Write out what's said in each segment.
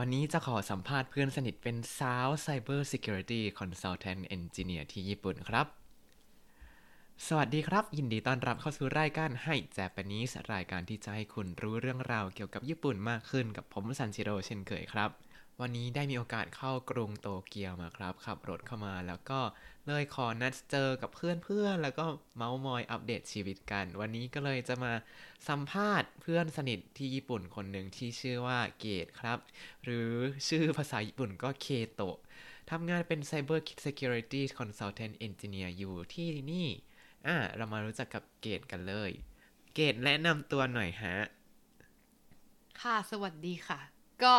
วันนี้จะขอสัมภาษณ์เพื่อนสนิทเป็นสาว Cyber Security Consultant Engineer ที่ญี่ปุ่นครับ สวัสดีครับ ยินดีต้อนรับเข้าสู่รายการให้ j จ p ป n e s e รายการที่จะให้คุณรู้เรื่องราวเกี่ยวกับญี่ปุ่นมากขึ้นกับผมซันชิโร่เช่นเคยครับ วันนี้ได้มีโอกาสเข้ากรุงโตเกียวมาครับ ขับรถเข้ามาแล้วก็เลยขอนัดเจอกับเพื่อนๆ แล้วก็เมาส์มอยอัปเดตชีวิตกัน วันนี้ก็เลยจะมาสัมภาษณ์เพื่อนสนิทที่ญี่ปุ่นคนหนึ่งที่ชื่อว่าเกตครับ หรือชื่อภาษาญี่ปุ่นก็เคโตะทำงานเป็น Cyber Security Consultant Engineer อยู่ที่นี่อะเรามารู้จักกับเกตกันเลย เกตแนะนำตัวหน่อยฮะ ค่ะ สวัสดีค่ะ ก็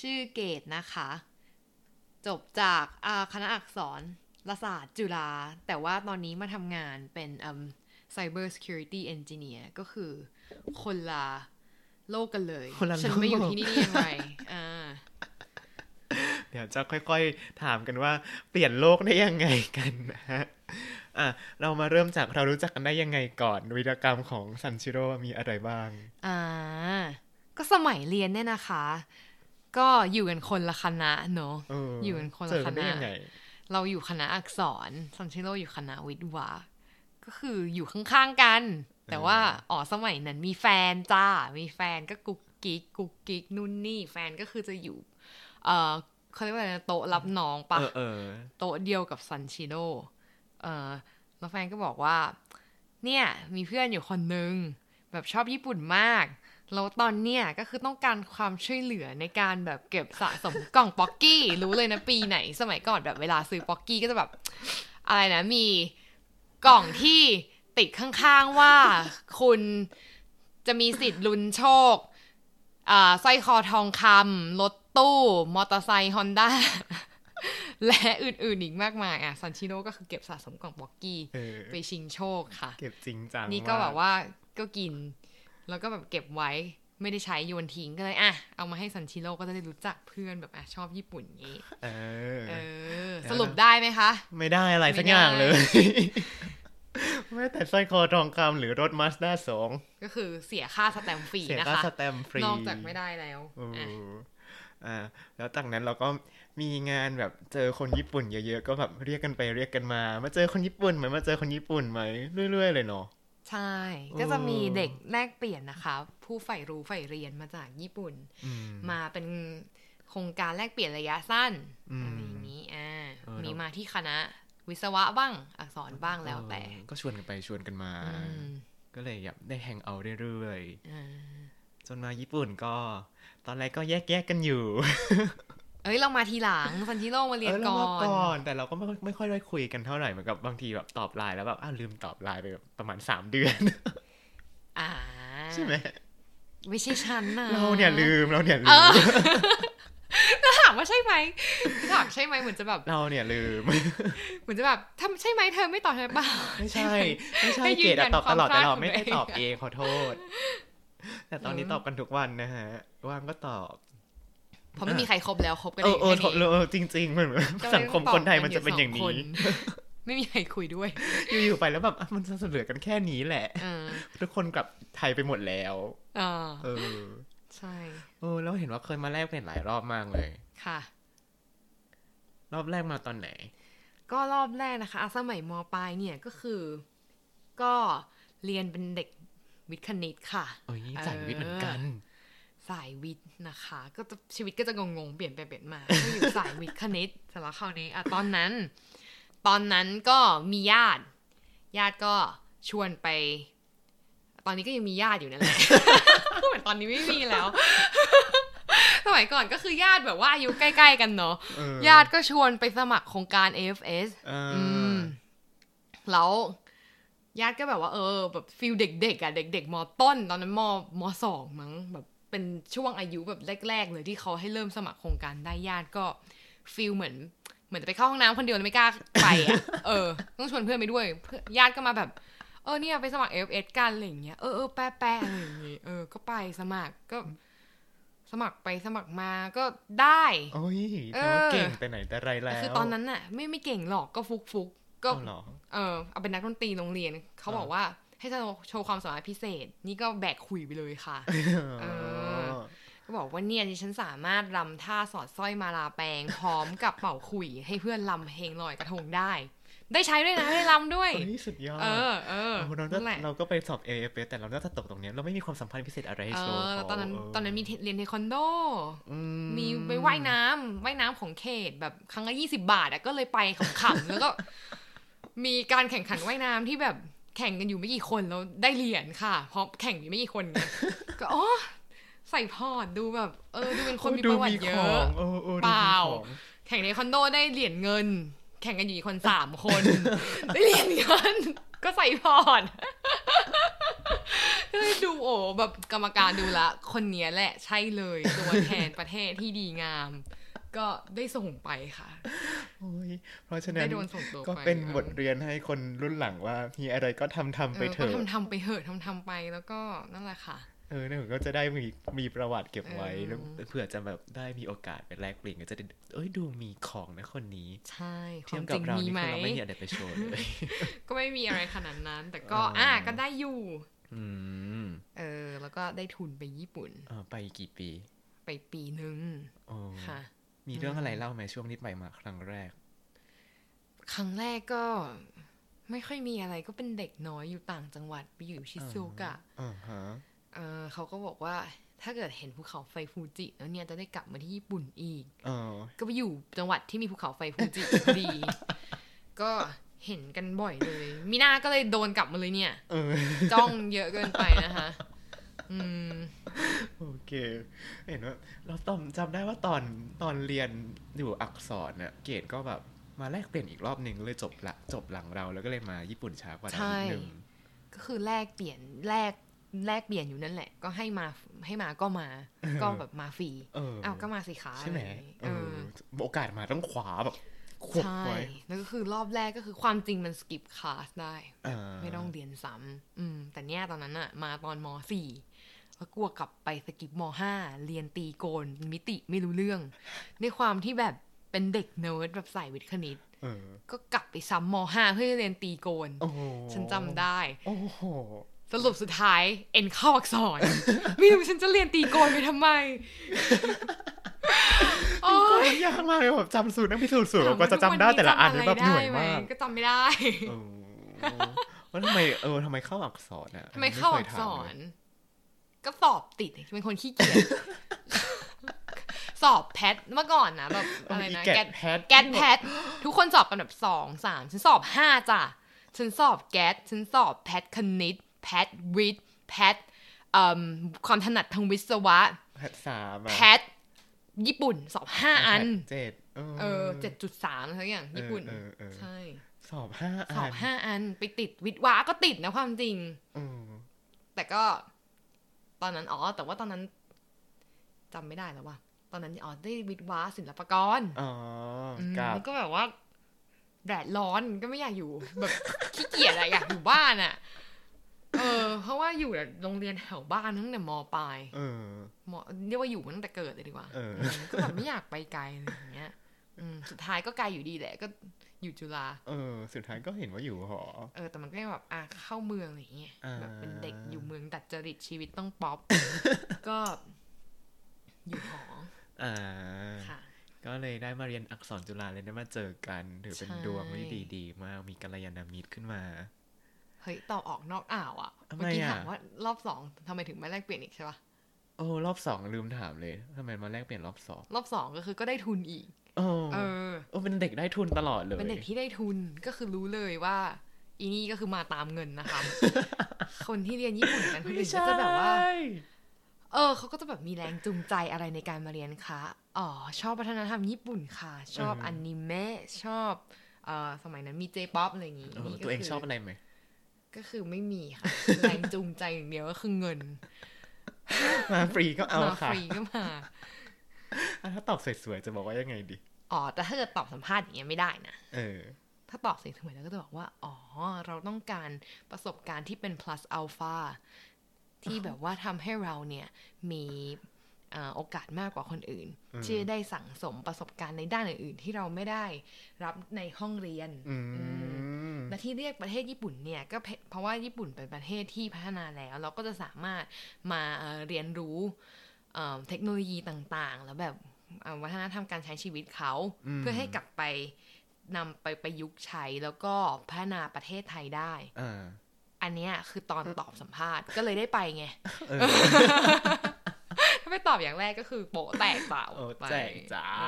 ชื่อเกตนะคะ จบจากอ่าคณะอักษรศาสตร์จุฬาแต่ว่าตอนนี้มาทำงานเป็นอืม Cyber Security Engineer ก็คือคนละโลกกันเลยคนละโลกฉันไม่อยู่ที่นี่ได้ยังไงอ่าเดี๋ยวจะค่อยๆ ถามกันว่าเปลี่ยนโลกได้ยังไงกันนะฮะอะเรามาเริ่มจากเรารู้จักกันได้ยังไงก่อนวิรกรรมของซันชิโร่มีอะไรบ้าง อ่า ก็สมัยเรียนเนี่ยนะคะ ก็อยู่กันคนละคณะเนอะเอออยู่กันคนเจละอคกันได้ณะยังไงเราอยู่คณะอักษรซันชิโร่อยู่คณะวิทย์วะก็คืออยู่ข้างๆกัน แต่ว่าอ๋อสมัยนั้นมีแฟนจ้า มีแฟนก็กุ๊กกิ๊กกุ๊กกิ๊กนู่นนี่ แฟนก็คือจะอยู่ เออเขาเรียกว่าอะไรนะโต๊ะรับน้องปะเออเออโต๊ะเดียวกับซันชิโร่เออแล้วแฟนก็บอกว่า เนี่ย มีเพื่อนอยู่คนนึงแบบชอบญี่ปุ่นมาก แล้วตอนเนี้ยก็คือต้องการความช่วยเหลือในการแบบเก็บสะสมกล่องป๊อกกี้ รู้เลยนะปีไหนสมัยก่อนแบบเวลาซื้อป๊อกกี้ก็จะแบบ อะไรนะมีกล่องที่ติดข้างๆว่าคุณจะมีสิทธิ์ลุ้นโชคอ่าสร้อยคอทองคำรถตู้มอเตอร์ไซค์ฮอนด้าและอื่นๆอีกมากมายอะซันชิโร่ก็คือเก็บสะสมกล่องป๊อกกี้ ไปชิงโชคค่ะ เก็บจริงจังนี่ก็แบบว่าก็กิน แล้วก็แบบเก็บไว้ไม่ได้ใช้โยนทิ้งก็เลยอะเอามาให้ซันชิโร่ก็จะได้รู้จักเพื่อนแบบอะชอบญี่ปุ่นอย่างนี้เออเออแล้วสรุปได้ไหมคะ ไม่ได้อะไรสักไม่ได้อย่างเลยไม่แต่สร้อยคอทองคำหรือรถมาสด้าสองก็คือเสียค่าสแตมป์ฟรีเสียนะค่าคะสแตมป์ฟรีนอกจากไม่ได้แล้วเอออะอ่าแล้วจากนั้นเราก็มีงานแบบเจอคนญี่ปุ่นเยอะๆ ก็แบบเรียกกันไปเรียกกันมา มาเจอคนญี่ปุ่นไหมมาเจอคนญี่ปุ่นไหมเรื่อยๆเลยเนาะ ใช่ ก็จะมีเด็กแลกเปลี่ยนนะคะ ผู้ใฝ่รู้ใฝ่เรียนมาจากญี่ปุ่นอืมมาเป็นโครงการแลกเปลี่ยนระยะสั้นอืมอะไรอย่างนี้อ่าเออมีมาที่คณะวิศวะบ้าง อักษรบ้างแล้วแต่เออก็ชวนกันไปชวนกันมาอืมก็เลยแบบได้ hang out เรื่อยอ่าๆจนมาญี่ปุ่นก็ ตอนแรกก็แยกๆกันอยู่ เอ้ยเรามาทีหลังซันชิโร่มาเรียนออก่อรานก่อนแต่เราก็ไม่ค่อยไม่ค่อยได้คุยกันเท่าไหร่เหมือนกับบางทีแบบตอบไลน์แล้วแบบอ้าวลืมตอบไลน์ไปแบบประมาณสามเดือนอ่าใช่ไหมไม่ใช่ฉันนะเราเนี่ยลืมเราเนี่ยเอลือมแล้วถามว่าใช่ไหมถามใช่ไหมเหมือนจะแบบเราเนี่ยลืม เหมือนจะแบบถ้าใช่ไหมเธอไม่ตอบใช่เปล่าไม่ใช่ไม่ใช่ให้ยืเกนดยัอะนตอบตลอดความพลาดแต่เราของไม่ได้ตัวเองตอบเองขอโทษ แต่ตอนนี้ตอบกันทุกวันนะฮะว่างก็ตอบ เพราะไม่มีใครครบแล้วครบกันเอเอองเออแค่นี้เออจริงๆเหมือนก็เลยสังคมคนไทยมันจะเป็นอย่างต้นี้ตบกัอยู่สองคนไม่มีใครคุยด้วย อยู่ๆไปแล้วแบบอะมันจะเหลือกันแค่นี้แหละเออทุกคนกลับไทยไปหมดแล้วอ่าเออใช่เออแล้วเห็นว่าเคยมาแลกเปลี่ยนหลายรอบมากเลยค่ะ รอบแรกมาตอนไหน ก็รอบแรกนะคะอะสมัยมปลายเนี่ยก็คือ ก็เรียนเป็นเด็กวิทย์คณิตค่ะเอ้ยสายวิทย์เหมือนกัน สายวิทย์นะคะ ก็จะชีวิตก็จะงงๆเปลี่ยนไปเปลี่ยนมาก็อยู่สายวิทย์คณิตสำหรับคราวนี้อะตอนนั้น ตอนนั้นก็มีญาติ ญาติก็ชวนไป ตอนนี้ก็ยังมีญาติอยู่นั่นแหละเหมือนตอนนี้ไม่มีแล้วสมัยก่อนก็คือญาติแบบว่าอายุใกล้ ๆ กันเนาะเออญาติก็ชวนไปสมัครโครงการ AFS เออออืมแล้วญาติก็แบบว่าเออแบบฟิลเด็กๆอะเด็ก ๆมต้น ตอนนั้นมมสองมั้งแบบ เป็นช่วงอายุแบบแรก ๆ เลยที่เขาให้เริ่มสมัครโครงการได้ญาติก็ฟิลเหมือน เหมือนจะไปเข้าห้องน้ำคนเดียวแล้วไม่กล้าไปอะเออ ต้องชวนเพื่อนไปด้วยเพื่อนญาติก็มาแบบ เออเนี่ยไปสมัคร AFS กันอะไรอย่างเงี้ยเออเออแปะแปะอะไรอย่างเงี้ยเออก็ไปสมัครก็ สมัครไปสมัครมาก็ได้ โอ้ยเอเธออเก่งแต่ไหนแต่ไรแล้วคือตอนนั้นน่ะ ไม่ไม่เก่งหรอกก็ฟุกฟุกๆก็เอาเหรอเออเอาเป็นนักดนตรีโรงเรียนเขาบอกว่าให้โชว์โชว์ความสามารถพิเศษ นี่ก็แบกขุยไปเลยค่ะ เออก็ บอกว่าเนี่ยดิฉันสามารถรำท่าสอดสร้อยมาลาแปลงพร้อมกับเป่าขลุ่ยให้เพื่อนรำเพลงลอยกระทงได้ ได้ใช้ด้วยนะได้รำด้วยเฮ้ยสุดยอดเออเออโอ้เรานั่นแหละเราก็ไปสอบ a f แต่เราน่าจะตกตรงเนี้ยเราไม่มีความสัมพันธ์พิเศษอะไรให้เอโชว์อแล้วตอนนั้นเขาตอนนั้นมีเทเรียนเทควันโดอืมีไปว่ายน้ำว่ายน้ำของเขตแบบครั้งละยี่สิบาทอะก็เลยไปขำๆแล้วก็ มีการแข่งขันว่ายน้ำที่แบบแข่งกันอยู่ไม่กี่คนแล้วได้เหรียญค่ะเพราะแข่งอยู่ไม่กี่คนไงก็อ๋อ ใส่ port ดูแบบ เออ ดูเป็นคนมีประวัติเยขอะงเออเออดูมีเปล่าของแข่งในคอนโดได้เหรียญเงิน แข่งกันอยู่อีกคนสามคน ได้เหรียญเงิน ก็ใส่ port ก็เลยดูโอ้แบบกรรมการดูละ คนเนี้ยแหละใช่เลยตัวแทนประเทศที่ดีงาม ก็ได้ส่งไปค่ะโอ้ยเพราะฉะนั้ได้นโดนส่งตัวไปก็เป็นเออบทเรียนให้คนรุ่นหลังว่า มีอะไรก็ทำทำไปเถก็อะทำทำไปเหอะทำทำไปแล้วก็นั่นแหละค่ะ เออเนี่ยผมก็จะได้มีมีประวัติเก็บไว้เออแล้วเผื่อจะแบบได้มีโอกาสไปแลกเปลี่ยนก็จะได้เอ้ยดูมีของนะคนนี้ ใช่คเทีวายมบกัจบริงเรามีนี่ไหมคือเราไม่มีอะไรไปโชว์เลยก็ไม่มีอะไรขนาดนั้น แต่ก็เอออ่อะก็ได้อยู่อืมเออ แล้วก็ได้ทุนไปญี่ปุ่นเออไปกี่ปี ไปปีหนึ่งโอ้ค่ะ มีเรื่องอะไรเล่าไหมช่วงนิดใหม่มาครั้งแรก ครั้งแรกก็ไม่ค่อยมีอะไรก็เป็นเด็กน้อยอยู่ต่างจังหวัดไปอยู่ชิซูกะอ่าฮะ เออเขาก็บอกว่าถ้าเกิดเห็นภูเขาไฟฟูจิ แล้วเนี่ยจะได้กลับมาที่ญี่ปุ่นอีกเออก็ไปอยู่จังหวัดที่มีภูเขาไฟฟูจิพอดี ก็เห็นกันบ่อยเลย มีหน้าก็เลยโดนกลับมาเลยเนี่ยเออจ้องเยอะเกินไปนะคะอืมโอเค เห็นว่าเราตอนจำได้ว่าตอนตอนเรียนอยู่อักษรเนี่ยเกรดก็แบบมาแลกเปลี่ยนอีกรอบหนึ่งเลยจบละจบหลังเราแล้วก็เลยมาญี่ปุ่นช้ากว่าเราใช่นิดนึงก็คือแลกเปลี่ยนแลก แลกเปลี่ยนอยู่นั่นแหละ ก็ให้มาให้มาก็มา ก็แบบมาฟรีเอออ้าวก็มาสิคะใช่ไหมอะไรอย่างงี้เอเอออโอกาสมาต้องขวาแบบขวบใช่ไว้แล้วก็คือรอบแรกก็คือความจริงมัน skip class ได้อ่าไม่ต้องเรียนซ้ำอืม แต่เนี้ยตอนนั้นอะมาตอนมสี่แล้วกลัวกลับไป skip มห้าเรียนตรีโกณมิติไม่รู้เรื่องด้วยความที่แบบเป็นเด็กเนิร์ดแบบสายวิทย์คณิตเออก็กลับไปซ้ำมห้าเพื่อเรียนตรีโกณโอ้โหฉันจำได้โอ้โห สรุปสุดท้ายเอ็นเข้าอักษร ไม่รู้ฉันจะเรียนตรีโกณไปทำไมโอ้ก็ยมันยากมากเลยแบบจำสูตรนั่งพิสูจน์สูตรแบบกว่าจะจำได้แต่ละอันนี่แบบเหนื่อยมากก็จำไม่ได้เออว่าทำไมเออทำไมเข้าอักษรอะทำไมเข้าอักษไคยถามรเลยก็สอบติดเป็นคนขี้เกียจสอบแพทเมื่อก่อนนะแบบอะไรนะแกแกดดแพทแกดแพททุกคนสอบกันแบบสองสามฉันสอบห้าจ้ะฉันสอบแกดฉันสอบแพทคณิต แพทวิทย์แพทเอ่อความถนัดทางวิศวะ แพทสามอะแพทญี่ปุ่นสอบห้าอันแพทเจ็ดเออเจ็ดจุดสามอะไรอย่างญี่ปุ่นเออเออเออใช่สอบห้าอันสอบห้าอันไปติดวิทย์วะก็ติดนะความจริงเออแต่ก็ตอนนั้นอ๋อ แต่ว่าตอนนั้นจำไม่ได้แล้วว่าตอนนั้นอ๋อได้วิทย์วะศิลปากรอ๋ออืมกับมันก็แบบว่าแดดร้อนก็ไม่อยากอยู่แบบขี้เกียจอะอยากอยู่บ้านอะ เออ เพราะว่าอยู่แบบโรงเรียนแถวบ้านตั้งแต่มปลายเออมเรียกว่าอยู่มาตั้งแต่เกิดเลยดีกว่าเออมก็แบบไม่อยากไปไกลอะไรอย่างเงี้ยอืมสุดท้ายก็ไกลอยู่ดีแหละก็อยู่จุฬาเออ สุดท้ายก็เห็นว่าอยู่หอ เออ แต่มันก็ยังแบบอะเข้าเมืองอะไรอย่างเงี้ยอ่าแบบเป็นเด็กอยู่เมืองดัดจริตชีวิตต้องป๊อปก็อยู่หออ่าค่ะก็เลยได้มาเรียนอักษรจุฬาเลยได้มาเจอกัน ถือเป็นใช่ดวงที่ดีดีๆมากมีกัลยาณมิตรขึ้นมา เฮ้ยตอบออกนอกอ่าวอะทำไมเมื่อกี้อะถามว่ารอบสองทำไมถึงไม่แลกเปลี่ยนอีกใช่ปะโอ้รอบสองลืมถามเลยทำไมมาแลกเปลี่ยนรอบสองรอบสองก็คือก็ได้ทุนอีกโอ้เออโอ้เป็นเด็กได้ทุนตลอดเลย เป็นเด็กที่ได้ทุนก็คือรู้เลยว่า อีนี่ก็คือมาตามเงินนะคะ คนที่เรียนญี่ปุ่นกันคนอื่นก็จะแบบว่า เออเขาก็จะแบบมีแรงจูงใจอะไรในการมาเรียนคะอ๋อชอบวัฒนธรรมญี่ปุ่นค่ะ ชอบอือฮึอนิเมะชอบเอ่อสมัยนั้นมีเจป๊อปอะไรอย่างงี้เออนี่ก็ตัวเองคืชอบอะไรไหม ก็คือไม่มีค่ะแรงจูงใจอย่างเดียวก็คือเงิน มาฟรีก็เอามาฟค่ะรีก็มาอะถ้าตอบสวยๆจะบอกว่ายังไงดีอ๋อแต่ถ้าเกิดตอบสัมภาษณ์อย่างเงี้ยไม่ได้นะเออ ถ้าตอบสวยๆแล้วก็จะบอกว่า อ๋อ เราต้องการประสบการณ์ที่เป็น plus alpha ที่แบบว่าทำให้เราเนี่ยมีอ่า โอกาสมากกว่าคนอื่นอืมที่จะได้สั่งสมประสบการณ์ในด้านอื่นๆ ที่เราไม่ได้รับในห้องเรียนอืมและที่เรียกประเทศญี่ปุ่นเนี่ยก็เพเพราะว่าญี่ปุ่นเป็นประเทศที่พัฒนาแล้ว เราก็จะสามารถมาเอ่อเรียนรู้เอ่อเทคโนโลยีต่างๆ แล้วแบบเอ่อวัฒนธรรมการใช้ชีวิตเขาอืมเพื่อให้กลับไปนำไปประยุกต์ใช้แล้วก็พัฒนาประเทศไทยได้อ่าอันเนี้ยคือตอนตอบสัมภาษณ์ก็เลยได้ไปไงเออถ้าไม่ ตอบอย่างแรกก็คือโปะแตกเปล่าโอ้ไปแจกจ้าเอ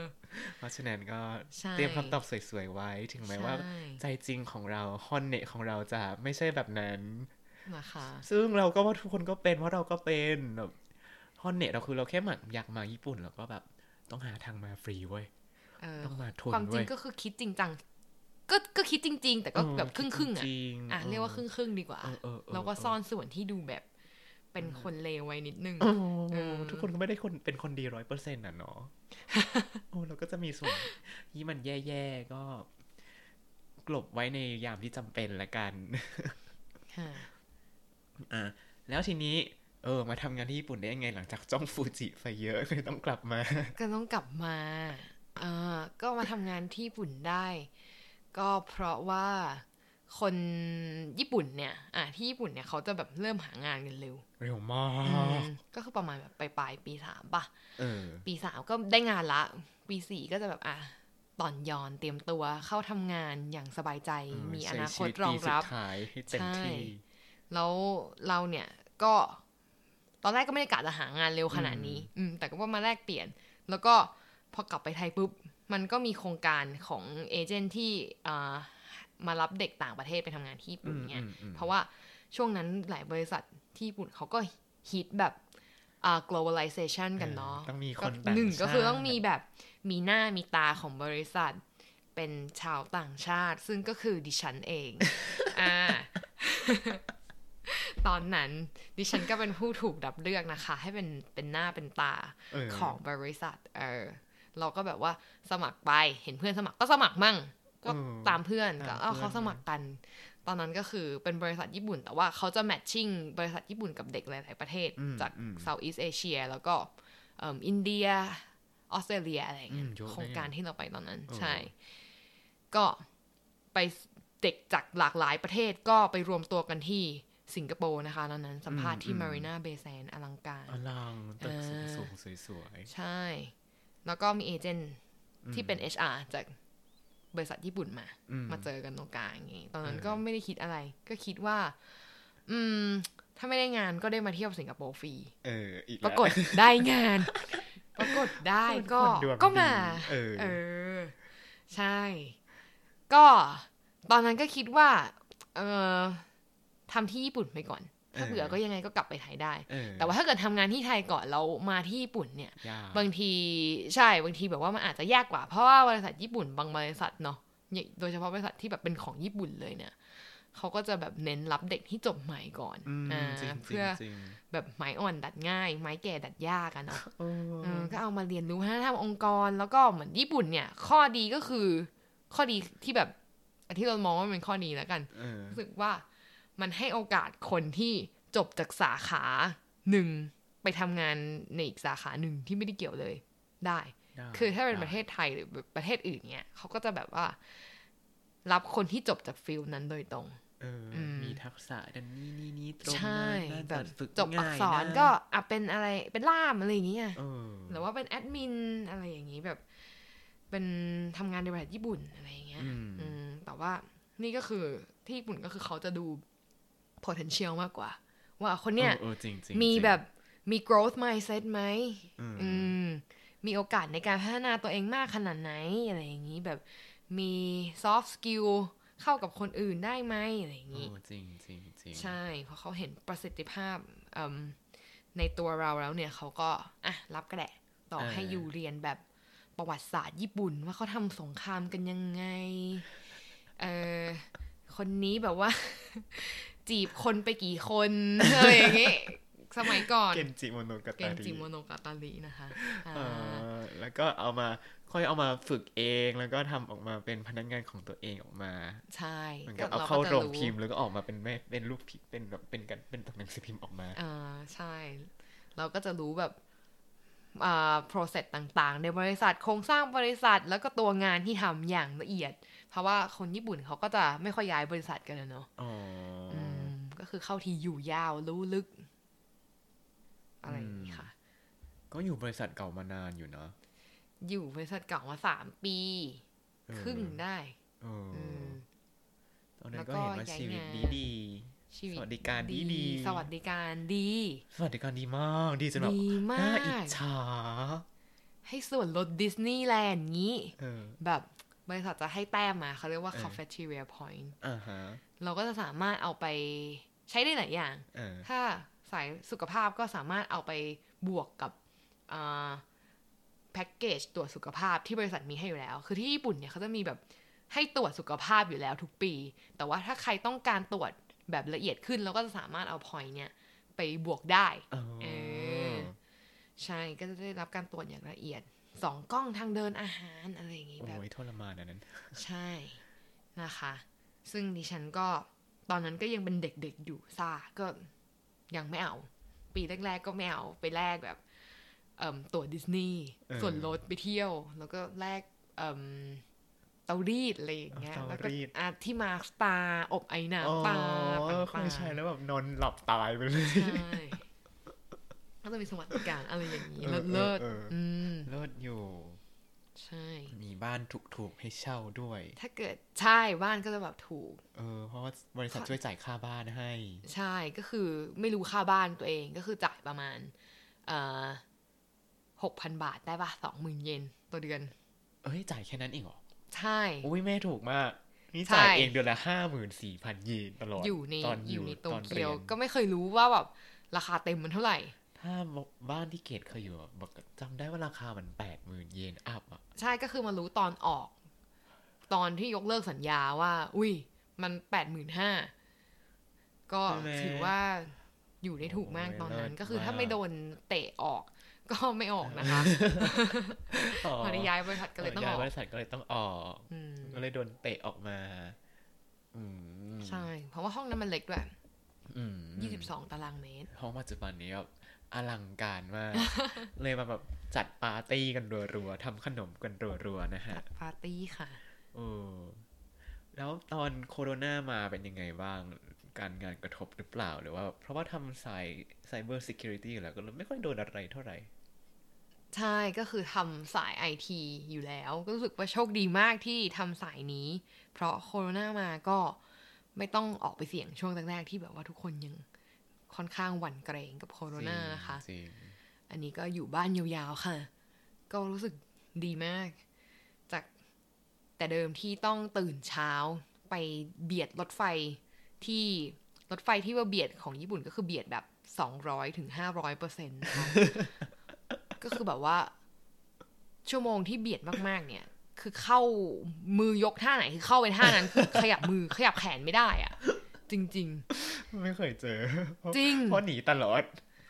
อเพราะฉะนั้นก็ใช่เตรียมคำตอบสวยๆไว้ ถึงแม้ว่าใช่ใจจริงของเราฮอนเนตของเราจะไม่ใช่แบบนั้นนะคะซึ่งเราก็ว่าทุกคนก็เป็นเพราะเราก็เป็นแบบฮอนเนตเราคือเราแค่หมักอยากมาญี่ปุ่นแล้วก็แบบต้องหาทางมาฟรีเว้ยเออต้องมาทุนความจริเว้งยก็คือคิดจริงจังก็ก็คิดจริง ๆ แต่ก็เออแบบครึ่งครึ่งๆอะจริงๆอะเออเรียกว่าครึ่งครึ่งๆดีกว่าเออเออเออแล้วก็ซ่อนส่วนที่ดูแบบ เป็นคนเลวไว้นิดนึงโอ้เออทุกคนก็ไม่ได้คนเป็นคนดีร้อยเปอร์เซ็นต์อะเนาะโอ้เราก็จะมีส่วนที่มันแย่ๆ ก็กลบไว้ในยามที่จำเป็นละกันค่ะอะแล้วทีนี้ เออ มาทำงานที่ญี่ปุ่นได้ยังไง หลังจากจ้องฟูจิไปเยอะเลยต้องกลับมา ก็ต้องกลับมาเออก็มาทำงานที่ญี่ปุ่นได้ ก็เพราะว่า คนญี่ปุ่นเนี่ย อะที่ญี่ปุ่นเนี่ยเขาจะแบบเริ่มหางานกันเร็ว เร็วมาอืกมก็คือประมาณแบบปลายๆปีสามป่ะเออปีสามก็ได้งานละ ปีสี่ก็จะแบบอะตอนยอนเตรียมตัวเข้าทำงานอย่างสบายใจเออมีอใช้นาคชีตวิตรอปีงสุรัดบท้ายให้เต็มใช่ที่แล้วเราเนี่ยก็ตอนแรกก็ไม่ได้กะจะหางานเร็วขนาดนี้ อืม แต่ก็ว่ามาแลกเปลี่ยน แล้วก็พอกลับไปไทยปุ๊บ มันก็มีโครงการของเอเจนต์ที่อ่า มารับเด็กต่างประเทศไปทำงานที่ญี่ปุ่นเนี่ยอืมอืมอืมเพราะว่าช่วงนั้นหลายบริษัทที่ญี่ปุ่นเขาก็ฮิตแบบอ่า globalization กันเนาะต้องมีคก็นต่างหนึ่งก็คือชาติต้องมีแบบมีหน้ามีตาของบริษัท เป็นชาวต่างชาติ ซึ่งก็คือดิฉันเองอ่าตอนนั้นดิฉันก็เป็นผู้ถูกดับเลือกนะคะ ให้เป็นเป็นหน้าเป็นตาเออของบริษัท เออเราก็แบบว่าสมัครไปเห็นเพื่อนสมัครก็สมัครมั่ง ก็เออตามเพื่อนก็ตามเอาเพื่อนเขาสมัครกัน ตอนนั้นก็คือเป็นบริษัทญี่ปุ่น แต่ว่าเขาจะแมทชิ่งบริษัทญี่ปุ่นกับเด็กหลาย ๆ ประเทศอืมจากอืม Southeast Asia แล้วก็เอิ่มอินเดียออสเตรเลียอะไรอย่างเงี้ยอืมเยอะนะโครงการที่เราไปตอนนั้นเออใช่ ก็ไปเด็กจากหลากหลายประเทศก็ไปรวมตัวกันที่สิงคโปร์นะคะตอนนั้นสัมภาษณ์ที่ Marina Bay Sands อลังการ อลังตึกเออสูงๆสวยใช่ แล้วก็มีเอเจนต์ที่เป็น HR จาก บริษัทญี่ปุ่นมาๆอืมมาเจอกันตรงกลางอย่างงี้ตอนนั้นเออก็ไม่ได้คิดอะไร ก็คิดว่า อืม ถ้าไม่ได้งานก็ได้มาเที่ยวสิงคโปร์ฟรีเอออีกปแล้วรากฏได้งาน ปรากฏได้ก็คนดวงก็มาดีเออเออ ใช่ ก็ตอนนั้นก็คิดว่า เออทำที่ญี่ปุ่นไปก่อน ถ้าเบื่อก็ยังไงก็กลับไปไทยได้เออแต่ว่าถ้าเกิดทำงานที่ไทยก่อนแล้วมาที่ญี่ปุ่นเนี่ยยากบางทีใช่บางทีแบบว่ามันอาจจะยากกว่าเพราะว่าบริษัทญี่ปุ่นบางบริษัทเนาะอย่างโดยเฉพาะบริษัทที่แบบเป็นของญี่ปุ่นเลยเนี่ยเขาก็จะแบบเน้นรับเด็กที่จบใหม่ก่อนอืมอ่าจริงๆเพื่อจริงแบบไม้อ่อนดัดง่าย ไม้แก่ดัดยากอะเนาะๆเออเออก็เอามาเรียนรู้วัฒนธรรมองค์กร แล้วก็เหมือนญี่ปุ่นเนี่ย ข้อดีก็คือ ข้อดีที่แบบที่เรามองว่ามันเป็นข้อดีแล้วกันเออรู้สึกว่า มันให้โอกาสคนที่จบจากสาขาหนึ่งไปทำงานในอีกสาขาหนึ่งที่ไม่ได้เกี่ยวเลยได้ได้คือถ้าเป็นได้ประเทศไทยหรือประเทศอื่นเนี่ยเขาก็จะแบบว่า รับคนที่จบจากฟิลนั้นโดยตรงเอออมมีทักษะดันนี่นี่นี่ตรงใช่นั้นน่าแบจะบฝึกจบอักง่ายษรนะก็อะเป็นอะไรเป็นล่ามอะไรอย่างเงี้ยเออหรือว่าเป็นแอดมินอะไรอย่างงี้แบบ เป็นทำงานในบริษัทญี่ปุ่นอะไรอย่างเงี้ยอืมอืมแต่ว่านี่ก็คือที่ญี่ปุ่นก็คือเขาจะดู potential มากกว่า ว่าคนเนี้ยออออจริงจริงมีจริงแบบมี growth mindset ไหมอืมอืมมีโอกาสในการพัฒนาตัวเองมากขนาดไหนอะไรอย่างนี้แบบมี soft skill เข้ากับคนอื่นได้ไหมอะไรอย่างโอ้นี้จริงจริงจริงใช่เพราะเขาเห็นประสิทธิภาพอืมในตัวเราแล้วเนี่ยเขาก็อะรับกระแดะต่อให้อยู่เรียนแบบประวัติศาสตร์ญี่ปุ่น ว่าเขาทำสงครามกันยังไงเออคนนี้แบบว่า จีบคนไปกี่คนอะไรอย่างงี้สมัยก่อนเกนจิโมโนกาเกตานริจิโมโนกาตารินะคะอ่าเออแล้วก็เอามาค่อยเอามาฝึกเองแล้วก็ทำออกมาเป็นพนักงานของตัวเองออกมา ใช่เหมือนกับเอาก็เข้าจะโรงพิมพ์แล้วก็ออกมาเป็นแม่เป็นรูปพิมพ์เป็นแบบเป็นกันเป็นตัวหนังสือพิมพ์ออกมาอ่าใช่ เราก็จะรู้แบบอ่า process ต่างๆ ในบริษัทโครงสร้างบริษัทแล้วก็ตัวงานที่ทำอย่างละเอียด เพราะว่าคนญี่ปุ่นเขาก็จะไม่ค่อยย้ายบริษัทกันอะเนาะอ๋ออมก็ คือเข้าทีอยู่ยาวรู้ลึก อะไรอย่างนี้ค่ะ ก็อยู่บริษัทเก่ามานานอยู่เนาะอยู่บริษัทเก่ามาสามปีเออครึ่งได้เอออืมตอนนั้นแล้วก็ก็เห็นว่าย้ายชีวิตงานดีดีชีวิตสวัสดิการดีดี สวัสดิการดี สวัสดิการดีมาก ดีจนแบบดีมาน่าอิจกฉา ให้ส่วนลดดิสนีย์แลนด์งี้เออแบบบริษัทจะให้แต้มมาเขาเรียกว่าเออ cafeteria point อ่าฮะเราก็จะสามารถเอาไป ใช้ได้หลายอย่างเออถ้าสายสุขภาพก็สามารถเอาไปบวกกับแพ็กเกจตรวจสุขภาพที่บริษัทมีให้อยู่แล้ว คือที่ญี่ปุ่นเนี่ยเขาจะมีแบบให้ตรวจสุขภาพอยู่แล้วทุกปี แต่ว่าถ้าใครต้องการตรวจแบบละเอียดขึ้นเราก็จะสามารถเอาพอยเนี่ยไปบวกได้เออเออใช่ก็จะได้รับการตรวจอย่างละเอียดสองกล้องทางเดินอาหารอะไรอย่างงี้แบบโอ้ยทรมานอันนั้น ใช่นะคะ ซึ่งดิฉันก็ ตอนนั้นก็ยังเป็นเด็กๆอยู่ซ่าก็ยังไม่เอา ปีแรกๆก็ไม่เอาไปแลกแบบเอ่มตั๋วดิสนีย์เออส่วนลดไปเที่ยว แล้วก็แลกเอ่มเตารีดอะไรอย่างเงี้ยเตาแล้วก็รีดอะที่มาร์คสตาร์อบไอ้อ๋อน้ำปลาเคต่างยๆใช้แล้วแบบนอนหลับตายไปเลยใช่ก็จะมีสวัสดิการอะไรอย่างนี้เออเลิศเออๆเอออือืมเลิศอยู่ ใช่ มีบ้านถูกๆให้เช่าด้วย ถ้าเกิดใช่บ้านก็จะแบบถูก เออ เพราะว่าบริษัทช่วยจ่ายค่าบ้านให้ ใช่ก็คือไม่รู้ค่าบ้านตัวเองก็คือจ่ายประมาณหกพันบาทได้ปะสองหมื่นเยนต่อเดือน เอ้ยจ่ายแค่นั้นเองเหรอ ใช่ อุ้ยแม่ถูกมาก นี่ใช่จ่ายเองเดือนละห้าหมื่นสี่พันเยนตลอดอยู่ในตอนอยู่ในโตตอนเกียวรีนก็ไม่เคยรู้ว่าแบบราคาเต็มมันเท่าไหร่ ถ้าบ้านที่เกตเคยอยู่อะบอกจำได้ว่าราคามันแปดหมื่นเยนอัพอะใช่ก็คือมารู้ตอนออก ตอนที่ยกเลิกสัญญาว่า อุ้ย มันแปดหมื่นห้าก็ถือว่าอยู่ได้ถูกมากตอนนั้น ก็คือถ้าไม่โดนเตะออกก็ไม่ออกนะคะพอได้ย้ายบริษัทก็เลยต้องอย้าอยกบริษัทก็เลยต้องออกอืมก็เลยโดนเตะออกมาอืมใช่ เพราะว่าห้องนั้นมันเล็กด้วยอืมยี่สิบสองตารางเมตร ห้องปัจจุบันนี้แบบ อลังการมาก เลยมาแบบจัดปาร์ตี้กันรัวๆทำขนมกันรัวๆนะฮะปาร์ตี้ค่ะเออแล้วตอนโคโรนามาเป็นยังไงบ้าง การงานกระทบหรือเปล่าหรือว่า เพราะว่าทำสายcyber security อยู่แล้วก็เลยไม่ค่อยโดนอะไรเท่าไหร่ ใช่ก็คือทำสายไอทีอยู่แล้วก็รู้สึกว่าโชคดีมากที่ทำสายนี้ เพราะโคโรนามาก็ไม่ต้องออกไปเสี่ยงช่วงแรกๆที่แบบว่าทุกคนยัง ค่อนข้างหวั่นเกรงกับโคโรนานะคะจริงอันนี้ก็อยู่บ้านยาวๆค่ะ ก็รู้สึกดีมาก จากแต่เดิมที่ต้องตื่นเช้าไปเบียดรถไฟที่รถไฟที่ว่าเบียดของญี่ปุ่นก็คือเบียดแบบสองร้อยถึงห้าร้อยเปอร์เซ็นต์นะคะก็คือแบบว่า ชั่วโมงที่เบียดมากๆ เนี่ย คือเข้ามือยกท่าไหน คือเข้าไปท่านั้นคือขยับมือขยับแขนไม่ได้อะ จริงไม่เคยเจอ จริงเพราะหนีตลอด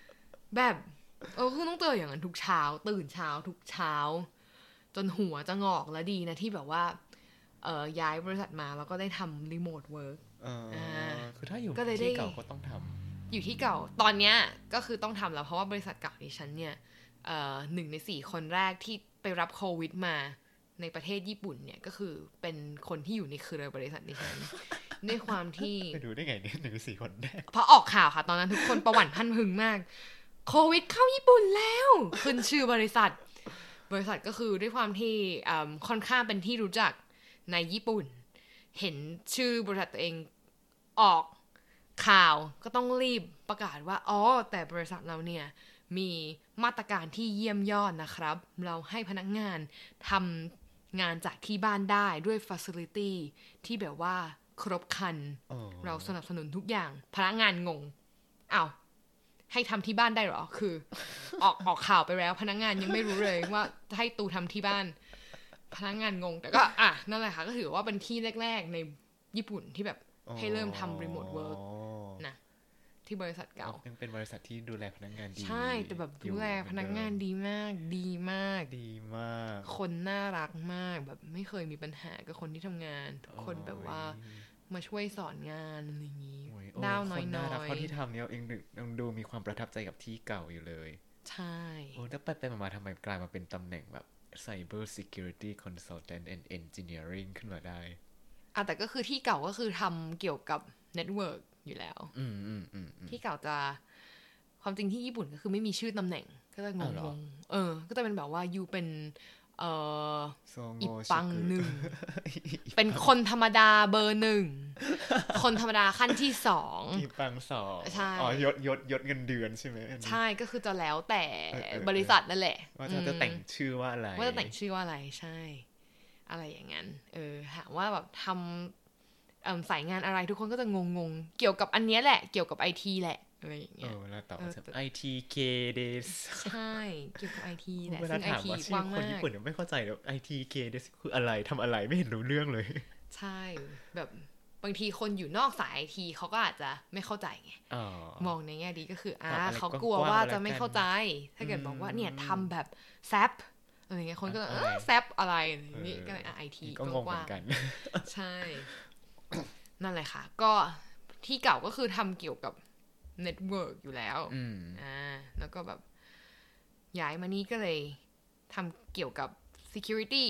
ๆแบบเออคือต้องเจออย่างนั้นทุกเช้า ตื่นเช้าทุกเช้า จนหัวจะงอกแล้วดีนะที่แบบว่า เออย้ายบริษัทมาแล้วก็ได้ทำ remote work เอออาคือถ้าอยู่ก็เลยได้ที่เก่าก็ต้องทำอยู่ที่เก่า ตอนเนี้ยก็คือต้องทำแล้วเพราะว่าบริษัทเก่าดิฉันเนี่ยเอ่อหนึ่งในสี่คนแรกที่ไปรับโควิดมา ในประเทศญี่ปุ่นเนี่ยก็คือเป็นคนที่อยู่ในเครือบริษัทดิฉันด้วยความที่ไปดูได้ไงเนี่ยหนึ่งสี่คนแรกพอออกข่าวค่ะ ตอนนั้นทุกคนประหวั่นพรั่นพรึงมาก โควิดเข้าญี่ปุ่นแล้วขึ้นชื่อบริษัท บริษัทก็คือด้วยความที่อืมค่อนข้างเป็นที่รู้จักในญี่ปุ่น เห็นชื่อบริษัทตัวเองออกข่าวก็ต้องรีบประกาศว่าอ๋อแต่บริษัทเราเนี่ยมีมาตรการที่เยี่ยมยอดนะครับ เราให้พนักงานทำ งานจากที่บ้านได้ด้วย Facility ที่แบบว่าครบครันอ๋อเราสนับสนุนทุกอย่าง พนักงานงงอ้าวให้ทำที่บ้านได้เหรอ คือ ออกออกข่าวไปแล้ว พนักงานยังไม่รู้เลยว่าจะให้ตูทำที่บ้าน พนักงานงง แต่ก็ อะนั่นแหละค่ะ ก็ถือว่าเป็นที่แรก ๆ ในญี่ปุ่นที่แบบให้เริ่มทำ remote work อ๋อนะ ที่บริษัทเก่ายังเป็นบริษัทที่ดูแลพนักงานดี ใช่แต่แบบอยู่ดูแลพนักงานดีมาก ดีมาก ดีมาก คนน่ารักมากแบบไม่เคยมีปัญหากับคนที่ทำงาน ทุกคนแบบว่ามาช่วยสอนงานอะไรอย่างนี้โอ้ยดาวโอ้น้คนน่ารักอยเขาที่ทำเนี่ยเองดึกยังดูมีความประทับใจกับที่เก่าอยู่เลยๆใช่โอ้แล้วไปไปมาๆทำไมกลายมาเป็นตำแหน่งแบบ Cyber Security Consultant and Engineering ขึ้นมาได้อะแต่ก็คือที่เก่าก็คือทำเกี่ยวกับเน็ตเวิร์ก อยู่แล้วอืมอืมอืมอืมที่เก่าจะความจริงที่ญี่ปุ่นก็คือไม่มีชื่อตำแหน่งกก็จะงอ้าวเหรองๆเออ ก็จะเป็นแบบว่ายูเป็นเอ่อโซโงอีปังชิกุหนึ่ง เป็นคนธรรมดาเบอร์หนึ่ง คนธรรมดาขั้นที่สองอีปังสองใช่อ๋อยศยศยศเงินเดือนใช่ไหมอันนี้ใช่ก็คือจะแล้วแต่เออเออเออบริษัทนั่นแหละ ว่าจะจะแต่งชื่อว่าอะไร ว่าจะแต่งชื่อว่าอะไรใช่ อะไรอย่างนั้น เออถามว่าแบบทำเอิ่ม สายงานอะไรทุกคนก็จะงงงๆเกี่ยวกับอันเนี้ยแหละ เกี่ยวกับไอทีแหละอะไรอย่างเอเงี้ยอแล้วตอบเออว่าแต่ไอทีเคเดสใช่เกี่ยวกับไอทีแหละเวลาซึ่งไอถามทีว่ากชื่อว้างคนมาญี่กปุ่นไม่เข้าใจเลยไอทีเคเดสคืออะไรทำอะไรไม่เห็นรู้เรื่องเลย ใช่แบบบางทีคนอยู่นอกสายไอทีเขาก็อาจจะไม่เข้าใจไงอ๋อมองในแง่ดีก็คืออ่าตอบอะไรเขากลัวกว้างๆว่าไว้แล้วจะไม่กันเข้าใจ ถ้าเกิดบอกว่าเนี่ยอืมทำแบบแซปอะไรเงี้ยคนก็อะเออะไรอแซปอะไรอย่างนี้เออก็เลยไอทีก็งงเหมือนกัน ใช่ นั่นแหละค่ะ ก็ที่เก่าก็คือทำเกี่ยวกับ network อยู่แล้วอืมอ่าแล้วก็แบบย้ายมานี่ก็เลยทำเกี่ยวกับ security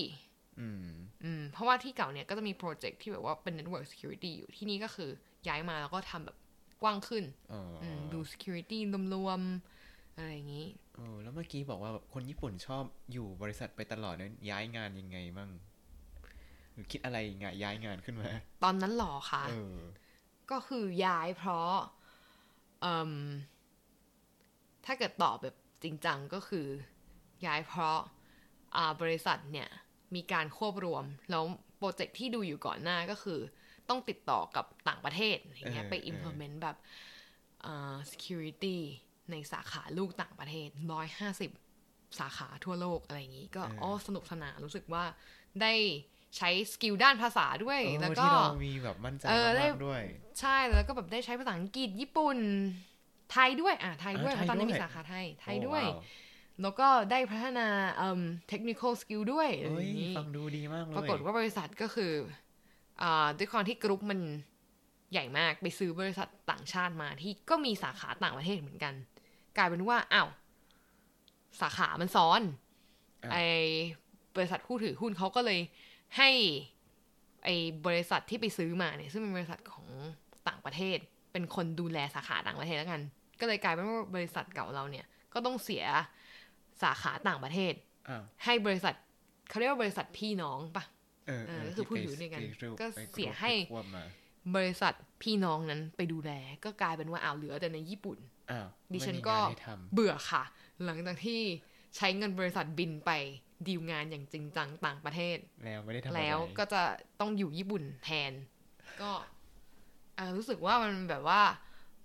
อืมอืมเพราะว่าที่เก่าเนี่ยก็จะมี project ที่แบบว่าเป็น network security อยู่ที่นี่ก็คือย้ายมาแล้วก็ทำแบบกว้างขึ้นอ๋อออืมดู security รวมๆอะไรอย่างนี้เออแล้วเมื่อกี้บอกว่าแบบคนญี่ปุ่นชอบอยู่บริษัทไปตลอดเนี่ยย้ายงานยังไงมั่งห รือคิดอะไรงานย้ายงานขึ้นมา ตอนนั้นหรอคะเออก็คือย้ายเพราะเอิ่มถ้าเกิดตอบแบบจริงจังก็คือ ย้ายเพราะอ่าบริษัทเนี่ยมีการควบรวม แล้วโปรเจกต์ที่ดูอยู่ก่อนหน้าก็คือ ต้องติดต่อกับต่างประเทศอย่างเงี้ยเออไปเออ implement แบบอ่า security ในสาขาลูกต่างประเทศ150สาขาทั่วโลกอะไรอย่างนี้ ก็อ๋อสนุกสนานรู้สึกว่าได้ ใช้ skill ด้านภาษาด้วยเออแล้วก็ที่เรามีแบบมั่นใจเออได้มากๆด้วย ใช่แล้วก็แบบได้ใช้ภาษาอังกฤษญี่ปุ่น ไทยด้วยอะไทยด้วยอ่าเพราะตอนนี้ไทยด้มีสาขาไทยไทยด้วยโอ้ว้าวแล้วก็ได้พัฒนาเอ่อ technical skill ด้วยอะไรอย่างนี้เฮ้ยฟังดูดีมากเลย ปรากฏว่าบริษัทก็คืออ่าด้วยความที่กรุ๊ปมันใหญ่มากไปซื้อบริษัทต่างชาติมาที่ก็มีสาขาต่างประเทศเหมือนกัน กลายเป็นว่าอ้าวสาขามันซ้อนอะไอบริษัทผู้ถือหุ้นเขาก็เลย ให้ไอบริษัทที่ไปซื้อมาเนี่ยซึ่งเป็นบริษัทของต่างประเทศ เป็นคนดูแลสาขาต่างประเทศแล้วกัน ก็เลยกลายเป็นว่าบริษัทเก่าเราเนี่ย ก็ต้องเสียสาขาต่างประเทศอ้าวให้บริษัทเขาเรียกว่าบริษัทพี่น้องปะเออเออก็คือผู้ถือด้วยกันที่ไปก็ไปเสียไปให้ควบมาบริษัทพี่น้องนั้นไปดูแล ก็กลายเป็นว่าอ้าวเหลือแต่ในญี่ปุ่นอ้าวดิฉันไม่มีก็งานให้ทเบื่อค่ะ หลังจากที่ใช้เงินบริษัทบินไป ดีลงานอย่างจริงจังต่างประเทศำแล้วไม่ได้ทำอะไรแล้วก็จะต้องอยู่ญี่ปุ่นแทน ก็เอ่อรู้สึกว่ามันแบบว่า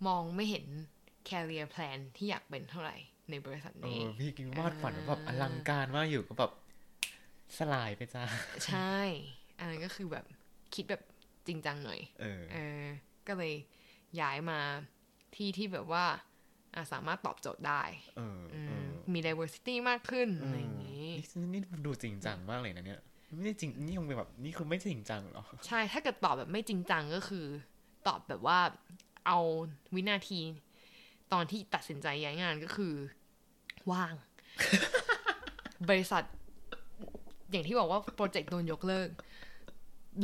มองไม่เห็น career plan ที่อยากเป็นเท่าไหร่ในบริษัทเอนี้อพี่กินวาดฝันแบบอ่าอลังการมากอยู่ก็แบบสลายไปจ้า ใช่ อันนั้นก็คือแบบคิดแบบจริงจังหน่อย เออเออ ก็เลยย้ายมาที่ที่แบบว่าอะสามารถตอบโจทย์ได้ เอออืเอ มอมี diversity มากขึ้นอะไรอย่างนี้นี่นี่ดูจริงจังมากเลยนะเนี่ยไม่ได้จริงนี่คงเป็นแบบนี่คือไม่จริงจังหรอ ใช่ถ้าเกิดตอบแบบไม่จริงจังก็คือ ตอบแบบว่าเอาวินาที ตอนที่ตัดสินใจย้ายงานก็คือ ว่าง บริษัท อย่างที่บอกว่าโปรเจกต์โดนยกเลิก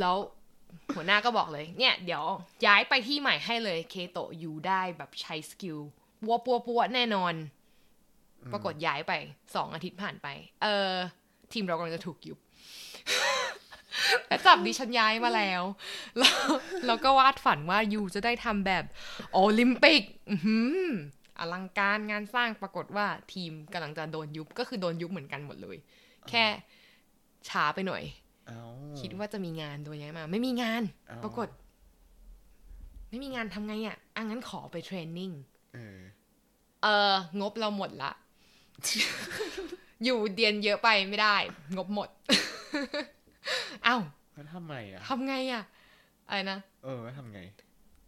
แล้วหัวหน้าก็บอกเลย เนี่ย เดี๋ยวย้ายไปที่ใหม่ให้เลยเคโตะอยู่ได้แบบใช้สกิลปัวปัวปัวแน่นอน ปรากฏย้ายไปสองอาทิตย์ผ่านไป เออ ทีมเรากำลังจะถูกยุบแต่จับดิฉันย้ายมาแล้ว แล้วเราก็วาดฝันว่ายูจะได้ทำแบบโอลิมปิกอื้อหืออลังการงานสร้างปรากฏว่าทีมกำลังจะโดนยุบก็คือโดนยุบเหมือนกันหมดเลย แค่ช้าไปหน่อยเอ้าคิดว่าจะมีงานโดยย้ายมา ไม่มีงานเอ้าปรากฏ ไม่มีงานทำไงอะอะงั้นขอไปเทรนนิ่งเออเอองบเราหมดละ อยู่เดียนเยอะไปไม่ได้ งบหมด เอ้าแล้วทำไมอะทำไงอะอะไรนะ เออแล้วทำไง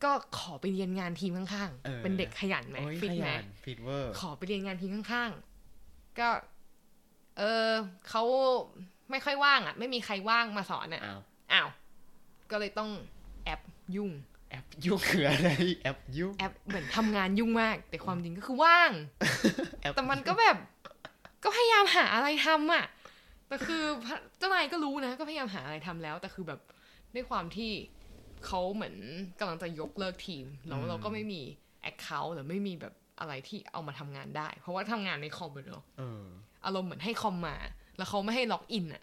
ก็ขอไปเรียนงานทีมข้างเออ ๆ เป็นเด็กขยันไหมโอ้ยฟิตขไหม ยันฟิตเวอร์ ขอไปเรียนงานทีมข้างๆ ก็ เออเขาไม่ค่อยว่างอะไม่มีใครว่างมาสอนอะอ้าว อ้าว ก็เลยต้องแอปยุ่ง แอปยุ่งคืออะไรแอปยุ่งแอปเหมือนทำงานยุ่งมาก แต่ความจริงก็คือว่างแอปแต่มันก็แบบ ก็พยายามหาอะไรทำอะแต่คือเจ้านายก็รู้นะ ก็พยายามหาอะไรทำแล้ว แต่คือแบบด้วยความที่เขาเหมือนกำลังจะยกเลิกทีมแล้วเราก็ไม่มี account หรือไม่มีแบบอะไรที่เอามาทำงานได้ เพราะว่าทำงานในคอมอะเนาะเอออารมณ์เหมือนให้คอมมา แล้วเขาไม่ให้ login อะ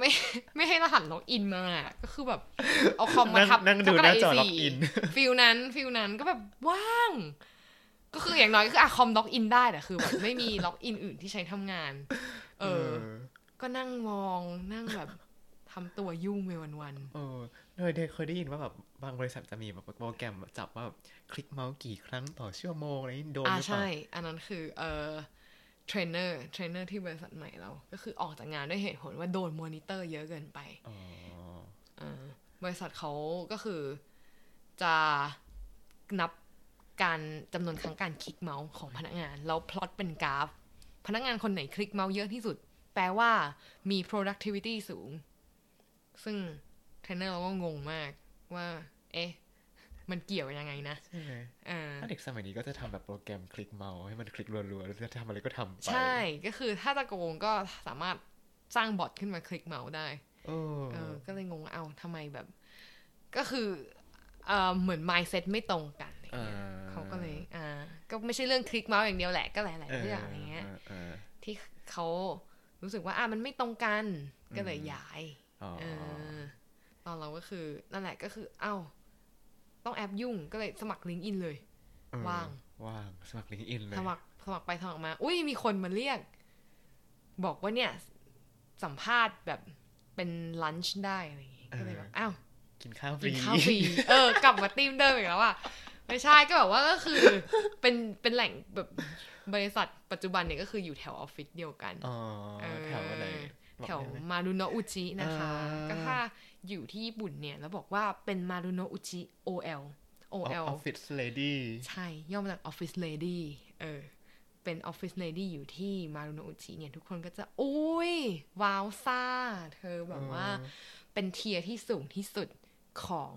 ไม่ไม่ให้รหัส login มาอะก็คือแบบ เอาคอมมาทับนั่งดูทับกระดาษหน้าจอ A4 login feel นั้น feel นั้นก็แบบว่าง ก็คืออย่างน้อยก็คืออะคอม login ได้แต่คือแบบไม่มี login อื่นที่ใช้ทำงาน เออ ก็นั่งมองนั่งแบบทำตัวยุ่งไปวันเออโดยเคยได้ยินว่าแบบบางบริษัทจะมีแบบโปรแกรมจับว่าแบบคลิกเมาส์กี่ครั้งต่อชั่วโมงอะไรนี่โดนๆอ่าหรือเปล่าใช่ อันนั้นคือ เออ trainer trainer ที่บริษัทใหม่เรา ก็คือออกจากงานด้วยเหตุผลว่าโดนมอนิเตอร์เยอะเกินไปอ๋ออ่าบริษัทเขาก็คือจะนับการจำนวนครั้งการคลิกเมาส์ของพนักงาน แล้วพลอตเป็นกราฟ พนักงานคนไหนคลิกเมาส์เยอะที่สุด แปลว่ามี productivity สูง ซึ่งเทรนเนอร์เราก็งงมากว่า เอ๊ะ มันเกี่ยวยังไงนะใช่ไหมอ่าถ้าเด็กสมัยนี้ก็จะทำแบบโปรแกรมคลิกเมาส์ให้มันคลิกรัวๆแล้วจะทำอะไรก็ทำไปใช่ก็คือถ้าจะโกงก็สามารถสร้างบอทขึ้นมาคลิกเมาส์ได้เออเออก็เลยงงว่าเอ้าทำไมแบบ ก็คือเอ่อเหมือน mindset ไม่ตรงกันอะไรอ่าเงี้ยเขาก็เลยอ่าก็ไม่ใช่เรื่องคลิกเมาส์อย่างเดียวแหละก็หลายเอๆอเรื่องอะไรเงี้ยเออเออที่เขารู้สึกว่าอะมันไม่ตรงกันก็เลยย้ายอ๋อเออตอนเราก็คือนั่นแหละก็คือ เอ้า ต้องแอปยุ่งก็เลยสมัครลิงก์อินเลยเออว่าง ว่าง สมัครลิงก์อินเลย สมัครสมัครไปสมัครมา อุ้ยมีคนมาเรียก บอกว่าเนี่ย สัมภาษณ์แบบเป็นลันช์ได้อะไรอย่างงี้ก็เลยแบบอ้าวกินข้าวฟกิรีนข้าวฟรี เออ กลับมาตีมเดิมอีกแล้วอะไม่ใช่ก็แบบว่าก็คือเป็นเป็นแหล่งแบบบริษัทปัจจุบันเนี่ยก็คืออยู่แถวออฟฟิศเดียวกัน อ๋อเออแถวอะไรบอกแถวได้ไหมมารุโนะอุจินะคะอ่าก็ถ้า อยู่ที่ญี่ปุ่นเนี่ย แล้วบอกว่าเป็นมารุโนะอุจิ OL อ OL อฟฟิศเลดี้ใช่ ย่อมาจาก Office Lady เออ เป็น Office Lady อยู่ที่มารุโนะอุจิเนี่ย ทุกคนก็จะ อุ้ย ว้าวซ่า เธอแบบว่า เป็น tier ที่สูงที่สุดของ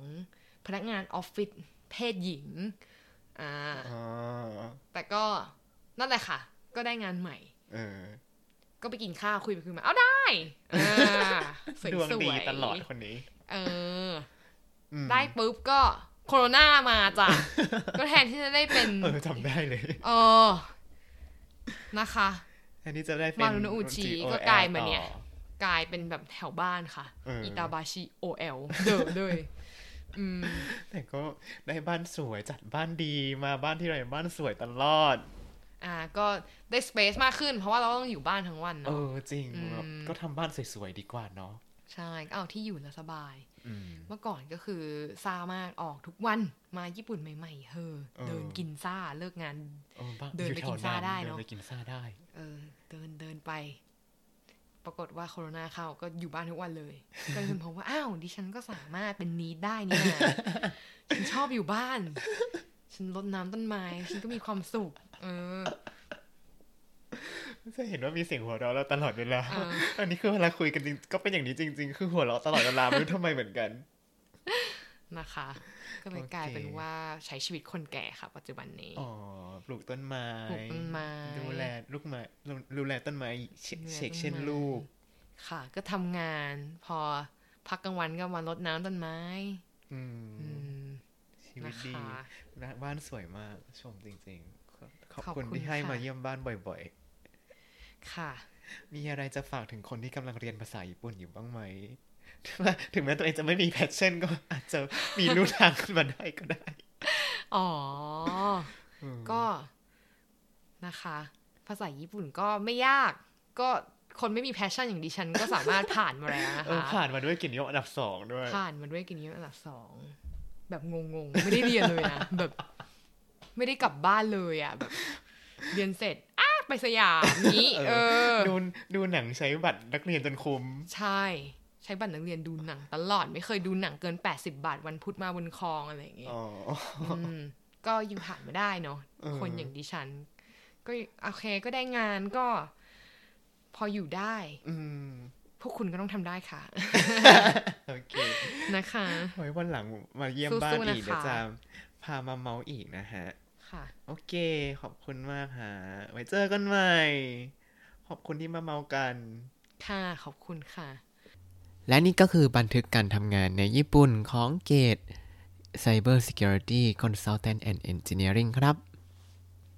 พนักงานออฟฟิศเพศหญิง อ่าอ๋อแต่ก็นั่นแหละค่ะ ก็ได้งานใหม่เออ ก็ไปกินข้าวคุยไปคุยมา เอาได้อ่าสวยดวงสดีวยตลอดคนนี้ เอออืมได้ปุ๊บก็โคโรนามาจ้ะ ก็แทนที่จะได้เป็น เออจำได้เลย เออ นะคะอันนี้จะได้เป็นมารุโนะอุจิ GOL ก็กลายมาเนี่ยต่อกลายเป็นแบบแถวบ้านค่ะเอออิอิตาบาชิ OL เด้อเลยอืมแต่ก็ได้บ้านสวยจัดบ้านดีมาบ้านที่ไรบ้านสวยตลอด อ่าก็ได้สเปซมากขึ้น เพราะว่าเราต้องอยู่บ้านทั้งวันเอเนาะอจริงอืม แบบก็ทำบ้านสวยๆดีกว่าเนาะใช่ก็เอาที่อยู่แล้วสบาย อืม เมื่อก่อนก็คือซามากออกทุกวันมาญี่ปุ่นใหม่ ๆ เฮอเออ เดินกินซ่าเลิกงานเออบ้านเดินอยู่ไปแถกิวนซ่านั้นได้เดิเนอะนไปกินซ่าได้ เออเดินเดินไป ปรากฏว่าโคโรนาเข้าก็อยู่บ้านทุกวันเลย ก็เลยพบว่าอ้าวดิฉันก็สามารถเป็นนีดได้นี่นะฉันชอบอยู่บ้าน ฉันรดน้ำต้นไม้ ฉันก็มีความสุขเออ จะเห็นว่ามีเสียงหัวเราะเราตลอดเวลาเอออันนี้คือเวลาคุยกันจริงก็เป็นอย่างนี้จริง ๆ คือหัวเราะตลอดเวลาไม่รู้ทำไมเหมือนกัน นะคะ ก็เลยโอเคกลายเป็นว่าใช้ชีวิตคนแก่ค่ะ ปัจจุบันนี้ อ๋อ ปลูกต้นไม้ ปลูกต้นไม้ ดูแลลูกไม้ ดูแลต้นไม้เชดูแลเช็คต้นเช่นไม้ลูก ค่ะ ก็ทำงาน พอพักกลางวันก็มารดน้ำต้นไม้ อืมอืมชีวินะตดีคะนะบ้านสวยมาก ชมจริง ๆ ขอบขอบขอบคุณคุณที่ให้ค่ะมาเยี่ยมบ้านบ่อยค่ะๆมีอะไรจะฝากถึงคนที่กำลังเรียนภาษาญี่ปุ่นอยู่บ้างไหม ถึงแม้ตัวเองจะไม่มี passion ก็อาจจะมีลู่ทางขึ้นมาได้ก็ได้ อ๋ออืมก็นะคะ ภาษาญี่ปุ่นก็ไม่ยาก ก็คนไม่มี passion อย่างดิฉันก็สามารถผ่านมาแล้วนะเออคะผ่านมาด้วยเกิจนิยมอันดับสองด้วย ผ่านมาด้วยกินนิ้วอันดับสองแบบงงๆ ไม่ได้เรียนเลยนะแบบ ไม่ได้กลับบ้านเลยอะแบบเรียนเสร็จอ้าไปสยามนี้เออดูดูหนังใช้บัตรนักเรียนจนคุ้ม ใช่ ใช้บัตรนักเรียนดูหนังตลอดไม่เคยดูหนังเกิน 80 บาทวันพุธมาบนคลองอะไรอย่างเงี้ยอ๋ออืมก็ยังผ่านมาได้เนาะเออคนอย่างดิฉัน ก็โอเคก็ได้งานก็ พออยู่ได้ อืมพวกคุณก็ต้องทำได้ค่ะ โอเค นะคะไว้วันหลังมาเยี่ยมสู้ๆบ้านอีกนะคะเดี๋ยวจะพามาเมาส์อีกนะฮะ ค่ะ โอเค ขอบคุณมากฮะไว้เจอกันใหม่ ขอบคุณที่มาเมากัน ค่ะ ขอบคุณค่ะ และนี่ก็คือบันทึกการทำงานในญี่ปุ่นของเกต Cyber Security Consultant and Engineering ครับ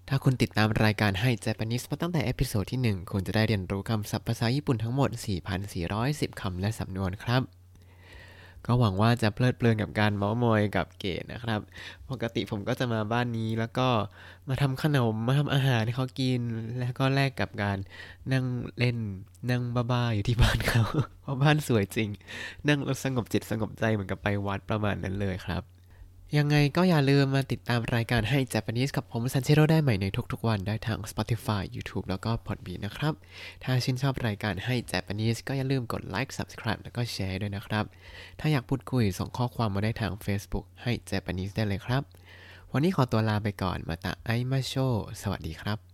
ถ้าคุณติดตามรายการให้ Japanese มาตั้งแต่ episode ที่ 1 คุณจะได้เรียนรู้คำศัพท์ภาษาญี่ปุ่นทั้งหมด 4,410 คำและสำนวนครับ ก็หวังว่าจะเพลิดเพลินกับการเม้าท์มอยกับเกดนะครับ ปกติผมก็จะมาบ้านนี้แล้วก็มาทำขนมมาทำอาหารให้เขากิน แล้วก็แลกกับการนั่งเล่นนั่งบ้าๆอยู่ที่บ้านเขาเพราะบ้านสวยจริง นั่งสงบจิตสงบใจเหมือนกับไปวัดประมาณนั้นเลยครับ ยังไงก็อย่าลืมมาติดตามรายการให้ Japanese กับผมซันเชโรได้ใหม่ในทุกๆวันได้ทาง Spotify YouTube แล้วก็ Podbean นะครับ ถ้าชื่นชอบรายการให้ Japanese ก็อย่าลืมกดไลค์ Subscribe แล้วก็แชร์ด้วยนะครับ ถ้าอยากพูดคุยส่งข้อความมาได้ทาง Facebook ให้ Japanese ได้เลยครับ วันนี้ขอตัวลาไปก่อนมาตะไอมาโช สวัสดีครับ